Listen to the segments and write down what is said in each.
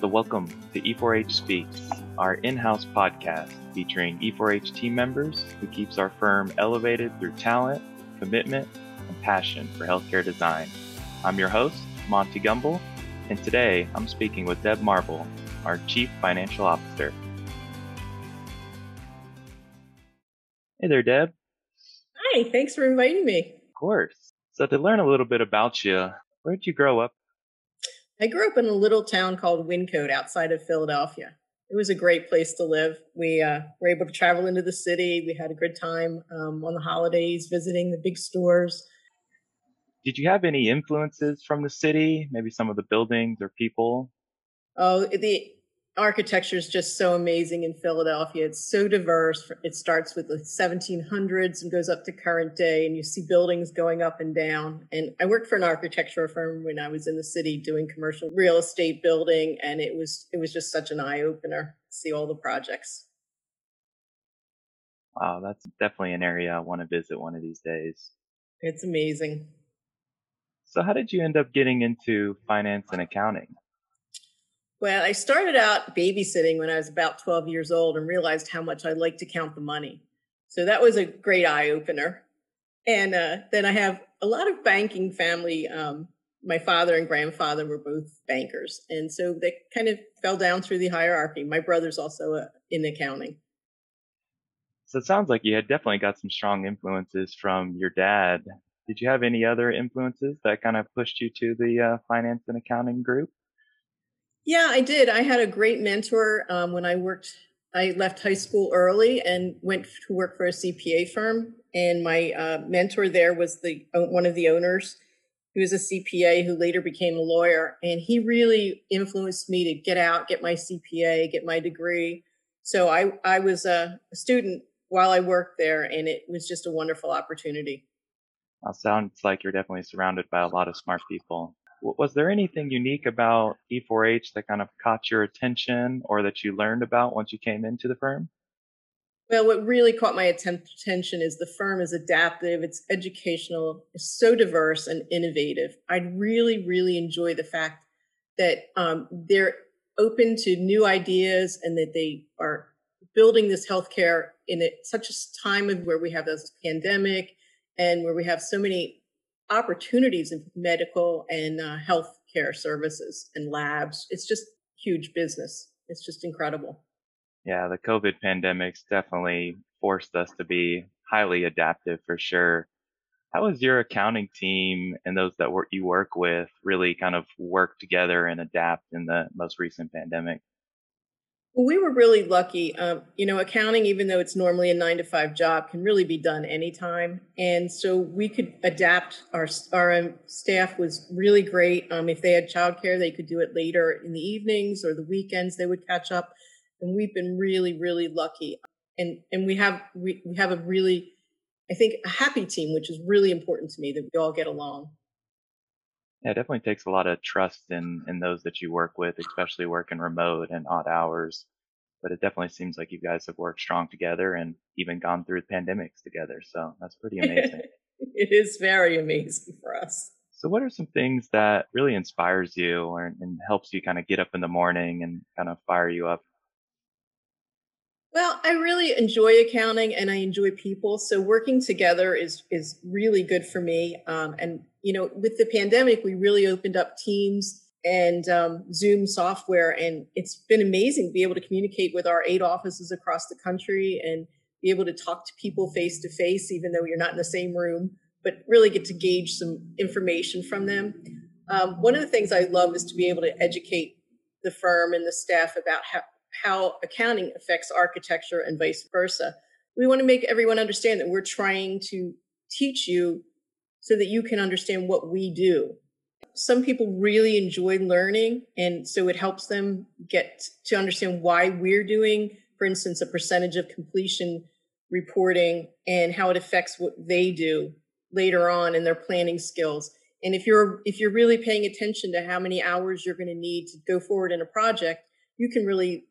So, welcome to E4H Speaks, our in house podcast featuring E4H team members who keeps our firm elevated through talent, commitment, and passion for healthcare design. I'm your host, Monty Gumble, and today I'm speaking with Deb Marble, our Chief Financial Officer. Hey there, Deb. Hi, thanks for inviting me. Of course. So, to learn a little bit about you, where did you grow up? I grew up in a little town called Wyncote outside of Philadelphia. It was a great place to live. We uh, were able to travel into the city. We had a good time um, on the holidays, visiting the big stores. Did you have any influences from the city? Maybe some of the buildings or people? Oh, the architecture is just so amazing in Philadelphia. It's so diverse. It starts with the 1700s and goes up to current day, and you see buildings going up and down. And I worked for an architecture firm when I was in the city doing commercial real estate building, and it was it was just such an eye opener see all the projects. Wow, that's definitely an area I want to visit one of these days. It's amazing. So, how did you end up getting into finance and accounting? Well, I started out babysitting when I was about 12 years old and realized how much I like to count the money. So that was a great eye opener. And uh, then I have a lot of banking family. Um, my father and grandfather were both bankers. And so they kind of fell down through the hierarchy. My brother's also uh, in accounting. So it sounds like you had definitely got some strong influences from your dad. Did you have any other influences that kind of pushed you to the uh, finance and accounting group? Yeah, I did. I had a great mentor um, when I worked. I left high school early and went to work for a CPA firm. And my uh, mentor there was the one of the owners. He was a CPA who later became a lawyer, and he really influenced me to get out, get my CPA, get my degree. So I I was a student while I worked there, and it was just a wonderful opportunity. Well, sounds like you're definitely surrounded by a lot of smart people was there anything unique about E4H that kind of caught your attention or that you learned about once you came into the firm? Well, what really caught my attention is the firm is adaptive, it's educational, it's so diverse and innovative. I really, really enjoy the fact that um, they're open to new ideas and that they are building this healthcare in a, such a time of where we have this pandemic and where we have so many opportunities in medical and uh, health care services and labs. It's just huge business. It's just incredible. Yeah, the COVID pandemic's definitely forced us to be highly adaptive for sure. How has your accounting team and those that work, you work with really kind of work together and adapt in the most recent pandemic? Well, we were really lucky. Um, you know, accounting, even though it's normally a nine to five job, can really be done anytime. And so we could adapt. Our our um, staff was really great. Um, if they had childcare, they could do it later in the evenings or the weekends. They would catch up. And we've been really, really lucky. And and we have we, we have a really, I think, a happy team, which is really important to me that we all get along. Yeah, it definitely takes a lot of trust in in those that you work with, especially working remote and odd hours. But it definitely seems like you guys have worked strong together and even gone through pandemics together. So that's pretty amazing. it is very amazing for us. So, what are some things that really inspires you or, and helps you kind of get up in the morning and kind of fire you up? I really enjoy accounting and I enjoy people. So working together is is really good for me. Um, and you know, with the pandemic, we really opened up Teams and um, Zoom software, and it's been amazing to be able to communicate with our eight offices across the country and be able to talk to people face to face, even though you're not in the same room, but really get to gauge some information from them. Um, one of the things I love is to be able to educate the firm and the staff about how, how accounting affects architecture and vice versa. We want to make everyone understand that we're trying to teach you so that you can understand what we do. Some people really enjoy learning, and so it helps them get to understand why we're doing, for instance, a percentage of completion reporting and how it affects what they do later on in their planning skills. And if you're if you're really paying attention to how many hours you're going to need to go forward in a project, you can really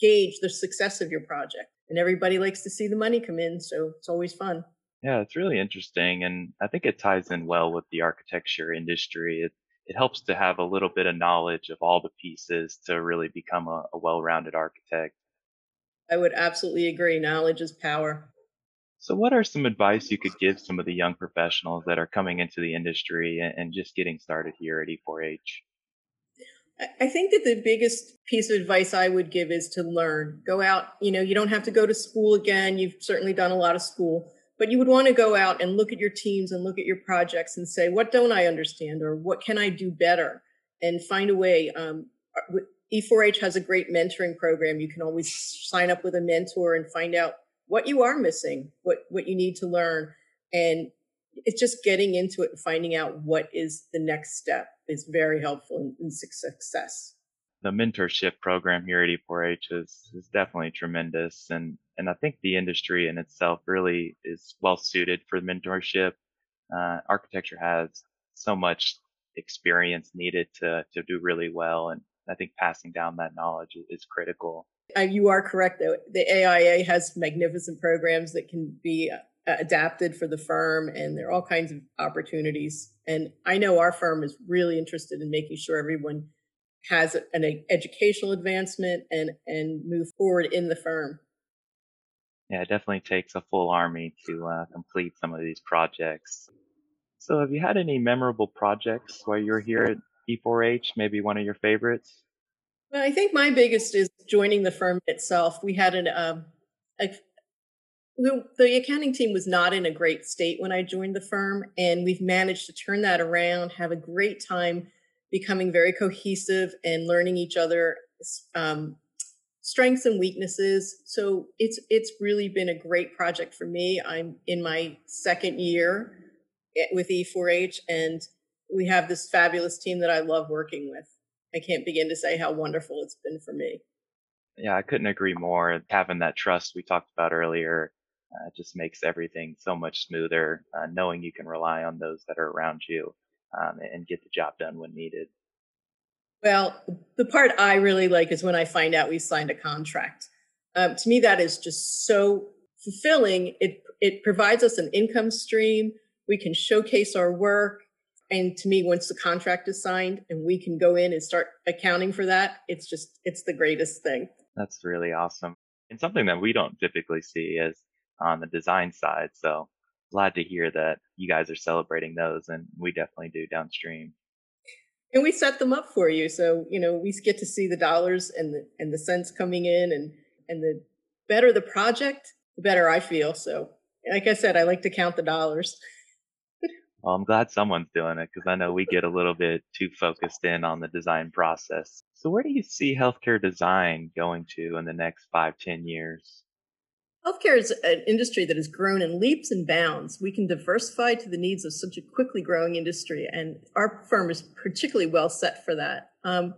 gauge the success of your project. And everybody likes to see the money come in, so it's always fun. Yeah, it's really interesting, and I think it ties in well with the architecture industry. It it helps to have a little bit of knowledge of all the pieces to really become a, a well-rounded architect. I would absolutely agree. Knowledge is power. So, what are some advice you could give some of the young professionals that are coming into the industry and, and just getting started here at E4H? I think that the biggest piece of advice I would give is to learn. Go out, you know, you don't have to go to school again. You've certainly done a lot of school, but you would want to go out and look at your teams and look at your projects and say, what don't I understand or what can I do better? And find a way. Um, E4H has a great mentoring program. You can always sign up with a mentor and find out what you are missing, what, what you need to learn. And it's just getting into it and finding out what is the next step is very helpful in, in success. The mentorship program here at E4H is, is definitely tremendous. And, and I think the industry in itself really is well suited for mentorship. Uh, architecture has so much experience needed to, to do really well. And I think passing down that knowledge is critical. Uh, you are correct, though. The AIA has magnificent programs that can be uh, adapted for the firm, and there are all kinds of opportunities. And I know our firm is really interested in making sure everyone has an educational advancement and and move forward in the firm. Yeah, it definitely takes a full army to uh, complete some of these projects. So, have you had any memorable projects while you're here at E4H? Maybe one of your favorites? Well, I think my biggest is joining the firm itself. We had an um, a, the, the accounting team was not in a great state when I joined the firm, and we've managed to turn that around, have a great time becoming very cohesive and learning each other um, strengths and weaknesses. So it's it's really been a great project for me. I'm in my second year with E4H, and we have this fabulous team that I love working with. I can't begin to say how wonderful it's been for me. Yeah, I couldn't agree more. Having that trust we talked about earlier uh, just makes everything so much smoother, uh, knowing you can rely on those that are around you um, and get the job done when needed. Well, the part I really like is when I find out we signed a contract. Um, to me, that is just so fulfilling. It it provides us an income stream. We can showcase our work. And to me, once the contract is signed and we can go in and start accounting for that, it's just, it's the greatest thing. That's really awesome. And something that we don't typically see is on the design side. So glad to hear that you guys are celebrating those and we definitely do downstream. And we set them up for you. So, you know, we get to see the dollars and the, and the cents coming in and, and the better the project, the better I feel. So like I said, I like to count the dollars. Well, I'm glad someone's doing it because I know we get a little bit too focused in on the design process. So, where do you see healthcare design going to in the next five, ten years? Healthcare is an industry that has grown in leaps and bounds. We can diversify to the needs of such a quickly growing industry, and our firm is particularly well set for that. Um,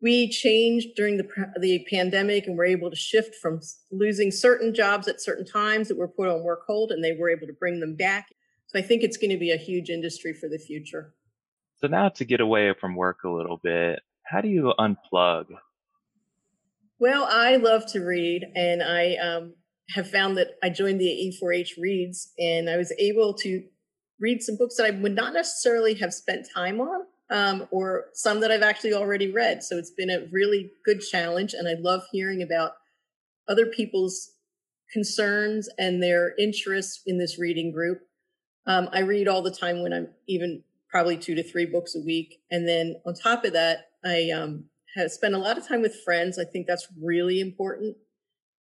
we changed during the, the pandemic and we were able to shift from losing certain jobs at certain times that were put on work hold, and they were able to bring them back so I think it's going to be a huge industry for the future. So now to get away from work a little bit, how do you unplug? Well, I love to read, and I um, have found that I joined the E4H Reads, and I was able to read some books that I would not necessarily have spent time on, um, or some that I've actually already read. So it's been a really good challenge, and I love hearing about other people's concerns and their interests in this reading group. Um, I read all the time when I'm even probably two to three books a week. And then on top of that, I um, have spent a lot of time with friends. I think that's really important.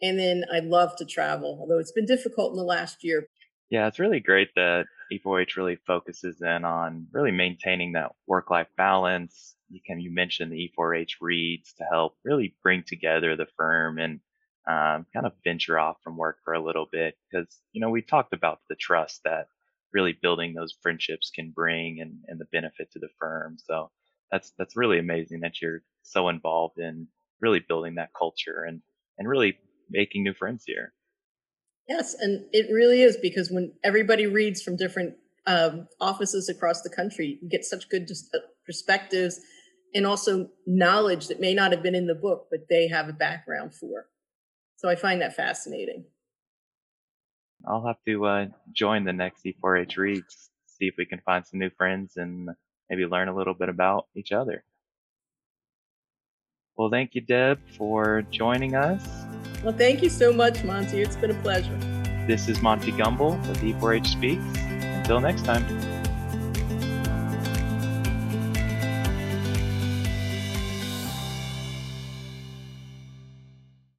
And then I love to travel, although it's been difficult in the last year. Yeah, it's really great that E4H really focuses in on really maintaining that work life balance. You can, you mentioned the E4H reads to help really bring together the firm and um, kind of venture off from work for a little bit because, you know, we talked about the trust that really building those friendships can bring and, and the benefit to the firm. So that's that's really amazing that you're so involved in really building that culture and and really making new friends here. Yes, and it really is because when everybody reads from different um, offices across the country, you get such good uh, perspectives and also knowledge that may not have been in the book, but they have a background for. So I find that fascinating. I'll have to uh, join the next E4H reads, see if we can find some new friends and maybe learn a little bit about each other. Well, thank you, Deb, for joining us. Well, thank you so much, Monty. It's been a pleasure. This is Monty Gumble with E4H Speaks. Until next time.